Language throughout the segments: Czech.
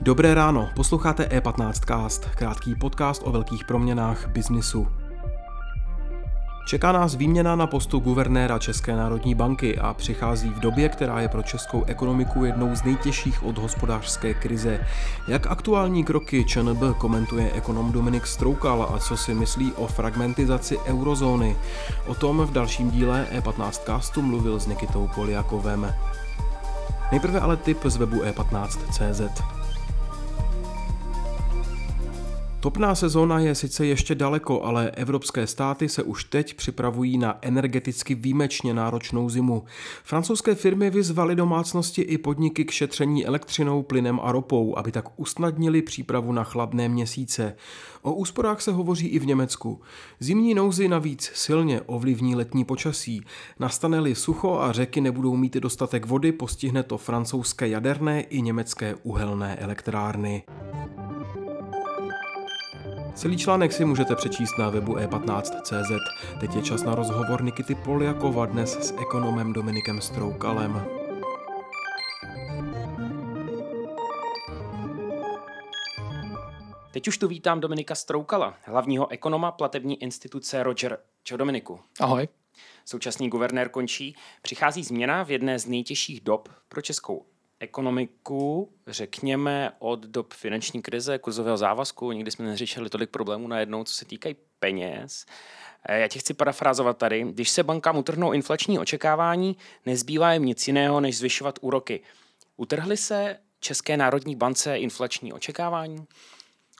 Dobré ráno, posloucháte E15cast, krátký podcast o velkých proměnách biznisu. Čeká nás výměna na postu guvernéra České národní banky a přichází v době, která je pro českou ekonomiku jednou z nejtěžších od hospodářské krize. Jak aktuální kroky ČNB komentuje ekonom Dominik Stroukal a co si myslí o fragmentizaci eurozóny. O tom v dalším díle E15 castu mluvil s Nikitou Poliakovem. Nejprve ale tip z webu e15.cz. Topná sezóna je sice ještě daleko, ale evropské státy se už teď připravují na energeticky výjimečně náročnou zimu. Francouzské firmy vyzvaly domácnosti i podniky k šetření elektřinou, plynem a ropou, aby tak usnadnili přípravu na chladné měsíce. O úsporách se hovoří i v Německu. Zimní nouzy navíc silně ovlivní letní počasí. Nastane-li sucho a řeky nebudou mít dostatek vody, postihne to francouzské jaderné i německé uhelné elektrárny. Celý článek si můžete přečíst na webu e15.cz. Teď je čas na rozhovor Nikity Poljakova dnes s ekonomem Dominikem Stroukalem. Teď už tu vítám Dominika Stroukala, hlavního ekonoma platební instituce Roger. Čau Dominiku. Ahoj. Současný guvernér končí. Přichází změna v jedné z nejtěžších dob pro českou ekonomiku, řekněme, od dob finanční krize, kurzového závazku, nikdy jsme neřešili tolik problémů najednou, co se týkají peněz. Eh, já tě chci parafrázovat tady. Když se bankám utrhnou inflační očekávání, nezbývá jim nic jiného, než zvyšovat úroky. Utrhly se České národní bance inflační očekávání?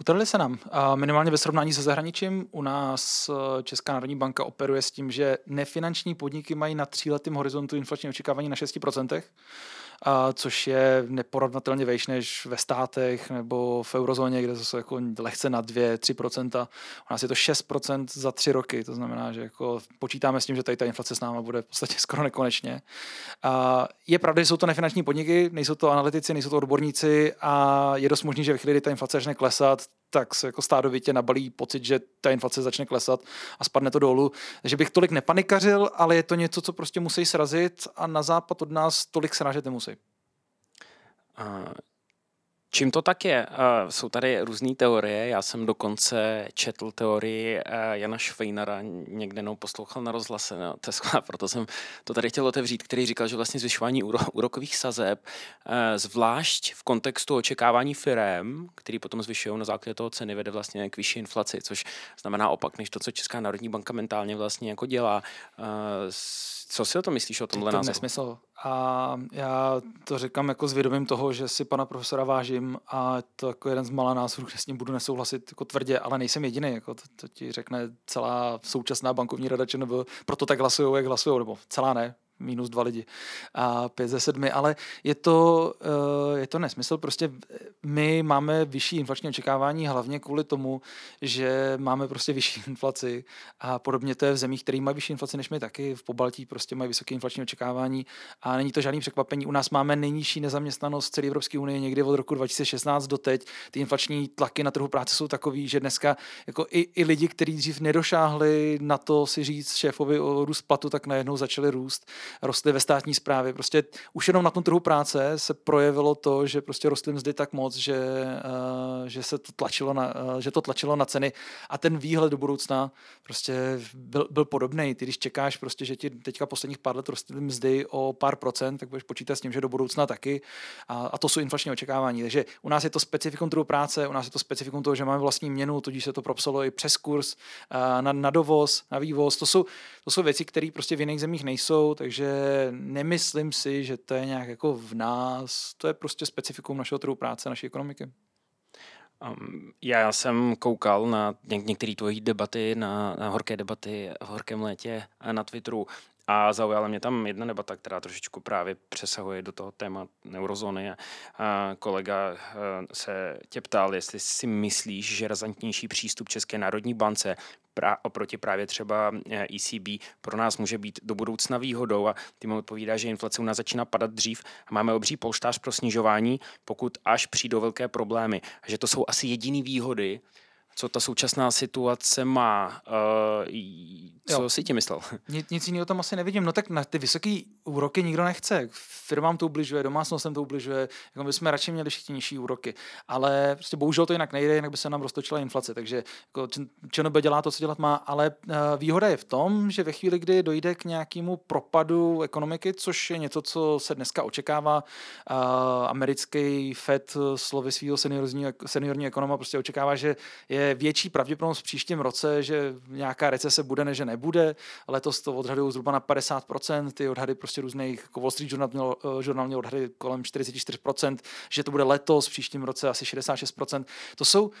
Utrhli se nám. Minimálně ve srovnání se zahraničím u nás eh, Česká národní banka operuje s tím, že nefinanční podniky mají na tříletém horizontu inflační očekávání na 6% a což je neporovnatelně vejš než ve státech nebo v eurozóně, kde to jsou jako lehce na 2-3%. U nás je to 6% za tři roky, to znamená, že jako počítáme s tím, že tady ta inflace s náma bude v podstatě skoro nekonečně. A je pravda, že jsou to nefinanční podniky, nejsou to analytici, nejsou to odborníci a je dost možné, že ve chvíli, kdy ta inflace začne klesat, tak se jako stádovitě nabalí pocit, že ta inflace začne klesat a spadne to dolů. Takže bych tolik nepanikařil, ale je to něco, co prostě musí srazit a na západ od nás tolik sražet nemusí. Čím to tak je? Jsou tady různé teorie. Já jsem dokonce četl teorii Jana Švejnara, někdenou poslouchal na rozhlase, no, to je skvělé, proto jsem to tady chtěl otevřít, který říkal, že vlastně zvyšování úrokových sazeb, zvlášť v kontextu očekávání firem, který potom zvyšují na základě toho ceny, vede vlastně k vyšší inflaci, což znamená opak, než to, co Česká národní banka mentálně vlastně jako dělá. Co si o to myslíš o tomhle to názoru? nesmysl. A já to říkám jako s vědomím toho, že si pana profesora vážím a to jako jeden z malá názorů, že s ním budu nesouhlasit jako tvrdě, ale nejsem jediný. Jako to, to ti řekne celá současná bankovní rada, nebo proto tak hlasují, jak hlasují, nebo celá ne, minus dva lidi a pět ze sedmi, ale je to, eh, je to nesmysl. Prostě my máme vyšší inflační očekávání hlavně kvůli tomu, že máme prostě vyšší inflaci a podobně to je v zemích, které mají vyšší inflaci než my taky. V Pobaltí prostě mají vysoké inflační očekávání a není to žádný překvapení. U nás máme nejnižší nezaměstnanost v celé Evropské unii někdy od roku 2016 do teď. Ty inflační tlaky na trhu práce jsou takový, že dneska jako i, i lidi, kteří dřív nedošáhli na to si říct šéfovi o růst platu, tak najednou začali růst rostly ve státní správě. Prostě už jenom na tom trhu práce se projevilo to, že prostě rostly mzdy tak moc, že, uh, že se to tlačilo na, uh, že to tlačilo na ceny a ten výhled do budoucna prostě byl, byl podobný. Ty když čekáš prostě, že ti teďka posledních pár let rostly mzdy o pár procent, tak budeš počítat s tím, že do budoucna taky a, a to jsou inflační očekávání. Takže u nás je to specifikum trhu práce, u nás je to specifikum toho, že máme vlastní měnu, tudíž se to propsalo i přes kurz uh, na, na dovoz, na vývoz. To jsou, to jsou věci, které prostě v jiných zemích nejsou, takže nemyslím si, že to je nějak jako v nás, to je prostě specifikum našeho trhu práce, naší ekonomiky. Um, já jsem koukal na něk- některé tvojí debaty, na, na horké debaty v horkém létě na Twitteru a zaujala mě tam jedna debata, která trošičku právě přesahuje do toho téma eurozóny. A kolega eh, se tě ptal, jestli si myslíš, že razantnější přístup České národní bance pra, oproti právě třeba ECB e pro nás může být do budoucna výhodou a ty mu odpovídá, že inflace u nás začíná padat dřív a máme obří polštář pro snižování, pokud až přijdou velké problémy. A že to jsou asi jediné výhody, co ta současná situace má. Uh, co jo. si ti myslel? Nic, nic jiného tam asi nevidím. No tak na ty vysoké úroky nikdo nechce. Firmám to ubližuje, domácnostem to ubližuje. Jako my jsme radši měli všichni nižší úroky. Ale prostě bohužel to jinak nejde, jinak by se nám roztočila inflace. Takže jako ČNB dělá to, co dělat má. Ale uh, výhoda je v tom, že ve chvíli, kdy dojde k nějakému propadu ekonomiky, což je něco, co se dneska očekává, uh, americký Fed slovy svého seniorního ekonoma prostě očekává, že je větší pravděpodobnost v příštím roce, že nějaká recese bude, než nebude. Letos to odhadují zhruba na 50%, ty odhady prostě různých, jako Wall Street Journal měl, Journal měl odhady kolem 44%, že to bude letos, v příštím roce asi 66%. To jsou, uh,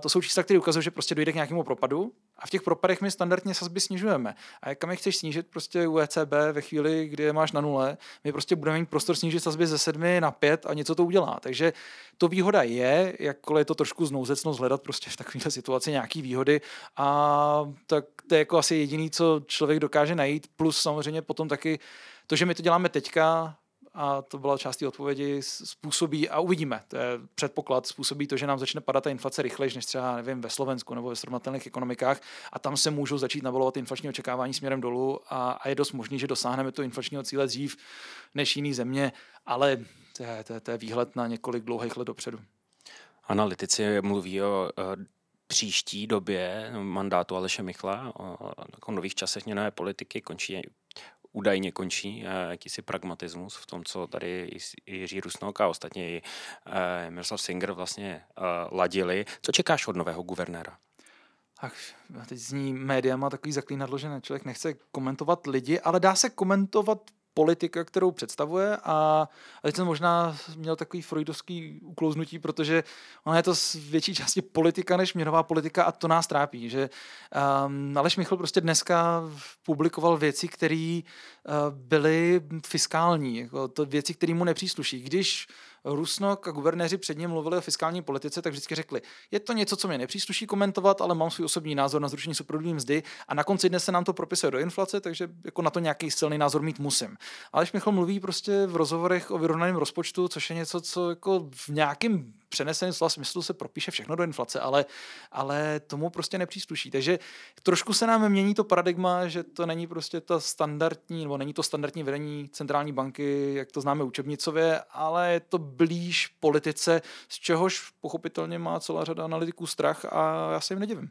to jsou čísla, které ukazují, že prostě dojde k nějakému propadu a v těch propadech my standardně sazby snižujeme. A kam je chceš snížit prostě u ECB ve chvíli, kdy je máš na nule, my prostě budeme mít prostor snížit sazby ze 7 na 5 a něco to udělá. Takže to výhoda je, jakkoliv je to trošku znouzecnost hledat prostě v takovéhle situaci nějaký výhody. A tak to je jako asi jediný, co člověk dokáže najít, plus samozřejmě potom taky to, že my to děláme teďka, a to byla část té odpovědi, způsobí, a uvidíme, to je předpoklad, způsobí to, že nám začne padat ta inflace rychleji, než třeba, nevím, ve Slovensku nebo ve srovnatelných ekonomikách. A tam se můžou začít navolovat inflační očekávání směrem dolů. A, a je dost možný, že dosáhneme to inflačního cíle dřív než jiný země, ale to je, to je, to je výhled na několik dlouhých let dopředu. Analytici mluví o příští době mandátu Aleše Michla, o, o nových časech měnové politiky, končí údajně končí eh, jakýsi pragmatismus v tom, co tady Jiří Rusnok a ostatně i eh, Miroslav Singer vlastně eh, ladili. Co čekáš od nového guvernéra? Ach, teď zní média má takový zaklínadlo, že člověk nechce komentovat lidi, ale dá se komentovat politika, kterou představuje a, teď jsem možná měl takový freudovský uklouznutí, protože ona je to z větší části politika než měnová politika a to nás trápí, že um, Aleš Michl prostě dneska publikoval věci, které uh, byly fiskální, jako to věci, které mu nepřísluší. Když Rusnok a guvernéři před ním mluvili o fiskální politice, tak vždycky řekli, je to něco, co mě nepřísluší komentovat, ale mám svůj osobní názor na zrušení superhrubé mzdy a na konci dne se nám to propisuje do inflace, takže jako na to nějaký silný názor mít musím. Ale Michal mluví prostě v rozhovorech o vyrovnaném rozpočtu, což je něco, co jako v nějakém přeneseném slova smyslu se propíše všechno do inflace, ale, ale tomu prostě nepřísluší. Takže trošku se nám mění to paradigma, že to není prostě ta standardní, nebo není to standardní vedení centrální banky, jak to známe učebnicově, ale je to blíž politice, z čehož pochopitelně má celá řada analytiků strach a já se jim nedivím.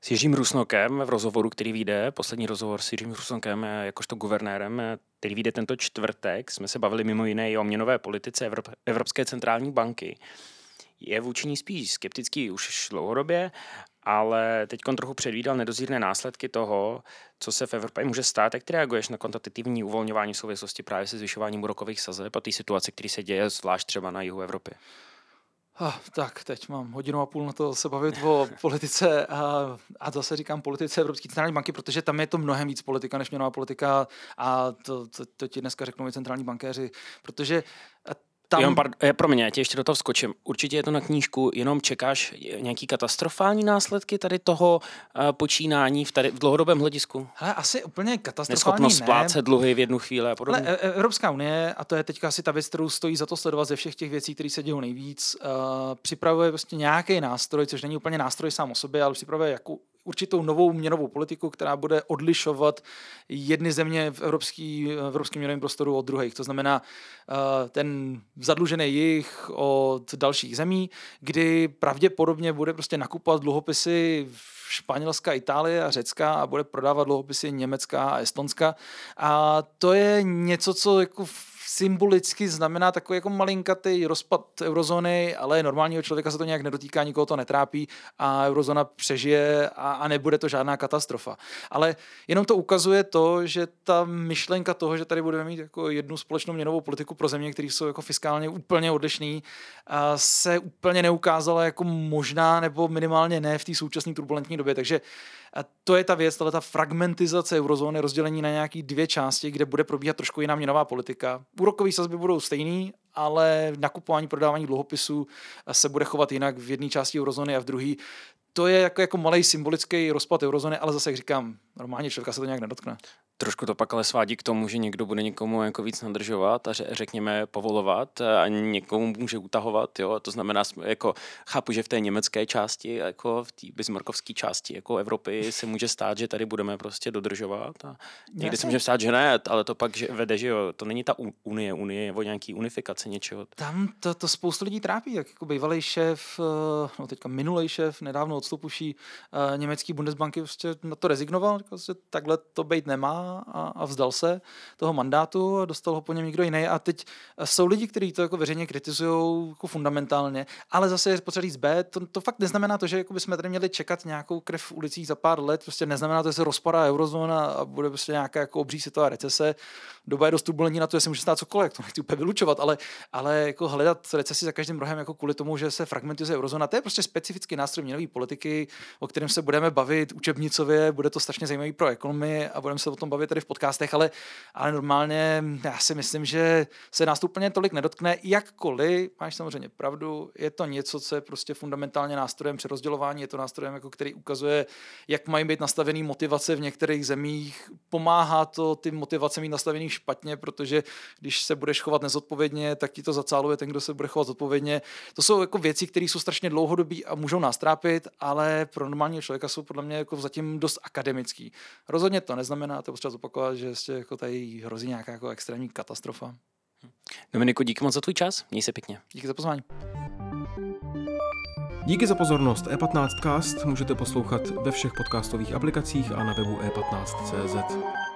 S Jiřím Rusnokem v rozhovoru, který vyjde, poslední rozhovor s Jiřím Rusnokem jakožto guvernérem, který vyjde tento čtvrtek, jsme se bavili mimo jiné i o měnové politice Evropské centrální banky. Je vůči ní spíš skeptický už dlouhodobě, ale teď trochu předvídal nedozírné následky toho, co se v Evropě může stát. Jak ty reaguješ na kvantitativní uvolňování v souvislosti právě se zvyšováním úrokových sazeb a té situace, který se děje zvlášť třeba na jihu Evropy? Ah, tak, teď mám hodinu a půl na to se bavit o politice a, a zase říkám politice Evropské centrální banky, protože tam je to mnohem víc politika než měnová politika a to, to, to ti dneska řeknou i centrální bankéři, protože tam... Jenom, pardon, eh, pro mě, já tě ještě do toho vskočím. Určitě je to na knížku, jenom čekáš nějaký katastrofální následky tady toho uh, počínání v, tady, v dlouhodobém hledisku? Hele, asi úplně katastrofální Neschopnost ne. splácet dluhy v jednu chvíli a podobně. Ale Evropská unie, a to je teďka asi ta věc, kterou stojí za to sledovat ze všech těch věcí, které se dějí nejvíc, uh, připravuje prostě nějaký nástroj, což není úplně nástroj sám o sobě, ale připravuje jakou, určitou novou měnovou politiku, která bude odlišovat jedny země v evropský, v evropském měnovém prostoru od druhých. To znamená uh, ten zadlužený jich od dalších zemí, kdy pravděpodobně bude prostě nakupovat dluhopisy Španělska, Itálie a Řecka a bude prodávat dluhopisy Německa a Estonska. A to je něco, co jako symbolicky znamená takový jako malinkatý rozpad eurozóny, ale normálního člověka se to nějak nedotýká, nikoho to netrápí a eurozóna přežije a, a nebude to žádná katastrofa. Ale jenom to ukazuje to, že ta myšlenka toho, že tady budeme mít jako jednu společnou měnovou politiku pro země, které jsou jako fiskálně úplně odlišný, se úplně neukázala jako možná nebo minimálně ne v té současné turbulentní době. Takže to je ta věc, ta fragmentizace eurozóny, rozdělení na nějaké dvě části, kde bude probíhat trošku jiná měnová politika. Úrokové sazby budou stejný, ale nakupování, prodávání dluhopisů se bude chovat jinak v jedné části eurozóny a v druhé. To je jako, jako malý symbolický rozpad eurozóny, ale zase, jak říkám, normálně člověka se to nějak nedotkne. Trošku to pak ale svádí k tomu, že někdo bude někomu jako víc nadržovat a řekněme povolovat a někomu může utahovat, jo. To znamená, jako chápu, že v té německé části, jako v té bismarckovské části jako Evropy se může stát, že tady budeme prostě dodržovat a někdy se může stát, že ne, ale to pak že vede, že jo, to není ta unie, unie je o nějaký unifikace něčeho. Tam to, to spoustu lidí trápí, jak jako bývalý šéf, eh, no teďka minulý šéf, nedávno odstupuší uh, německý Bundesbanky prostě na to rezignoval, že takhle to být nemá a, a vzdal se toho mandátu a dostal ho po něm někdo jiný. A teď jsou lidi, kteří to jako veřejně kritizují jako fundamentálně, ale zase je potřeba říct B, to, to fakt neznamená to, že jako bychom tady měli čekat nějakou krev v ulicích za pár let, prostě neznamená to, že se rozpadá eurozóna a bude prostě nějaká jako obří světová recese. Doba je dost turbulentní na to, že může stát cokoliv, to nechci úplně vylučovat, ale, ale jako hledat recesi za každým rohem jako kvůli tomu, že se fragmentuje eurozóna, to je prostě specifický nástroj měnové politiky, o kterém se budeme bavit učebnicově, bude to strašně zajímavý pro ekonomii a budeme se o tom bavit tady v podcastech, ale, ale normálně já si myslím, že se nás úplně tolik nedotkne, jakkoliv, máš samozřejmě pravdu, je to něco, co je prostě fundamentálně nástrojem přerozdělování, je to nástrojem, jako který ukazuje, jak mají být nastavený motivace v některých zemích, pomáhá to ty motivace mít nastavený špatně, protože když se budeš chovat nezodpovědně, tak ti to zacáluje ten, kdo se bude chovat zodpovědně. To jsou jako věci, které jsou strašně dlouhodobí a můžou nás trápit, ale pro normálního člověka jsou podle mě jako zatím dost akademický. Rozhodně to neznamená, to potřeba zopakovat, že ještě jako tady hrozí nějaká jako extrémní katastrofa. Dominiku, díky moc za tvůj čas, měj se pěkně. Díky za pozvání. Díky za pozornost. E15cast můžete poslouchat ve všech podcastových aplikacích a na webu e15.cz.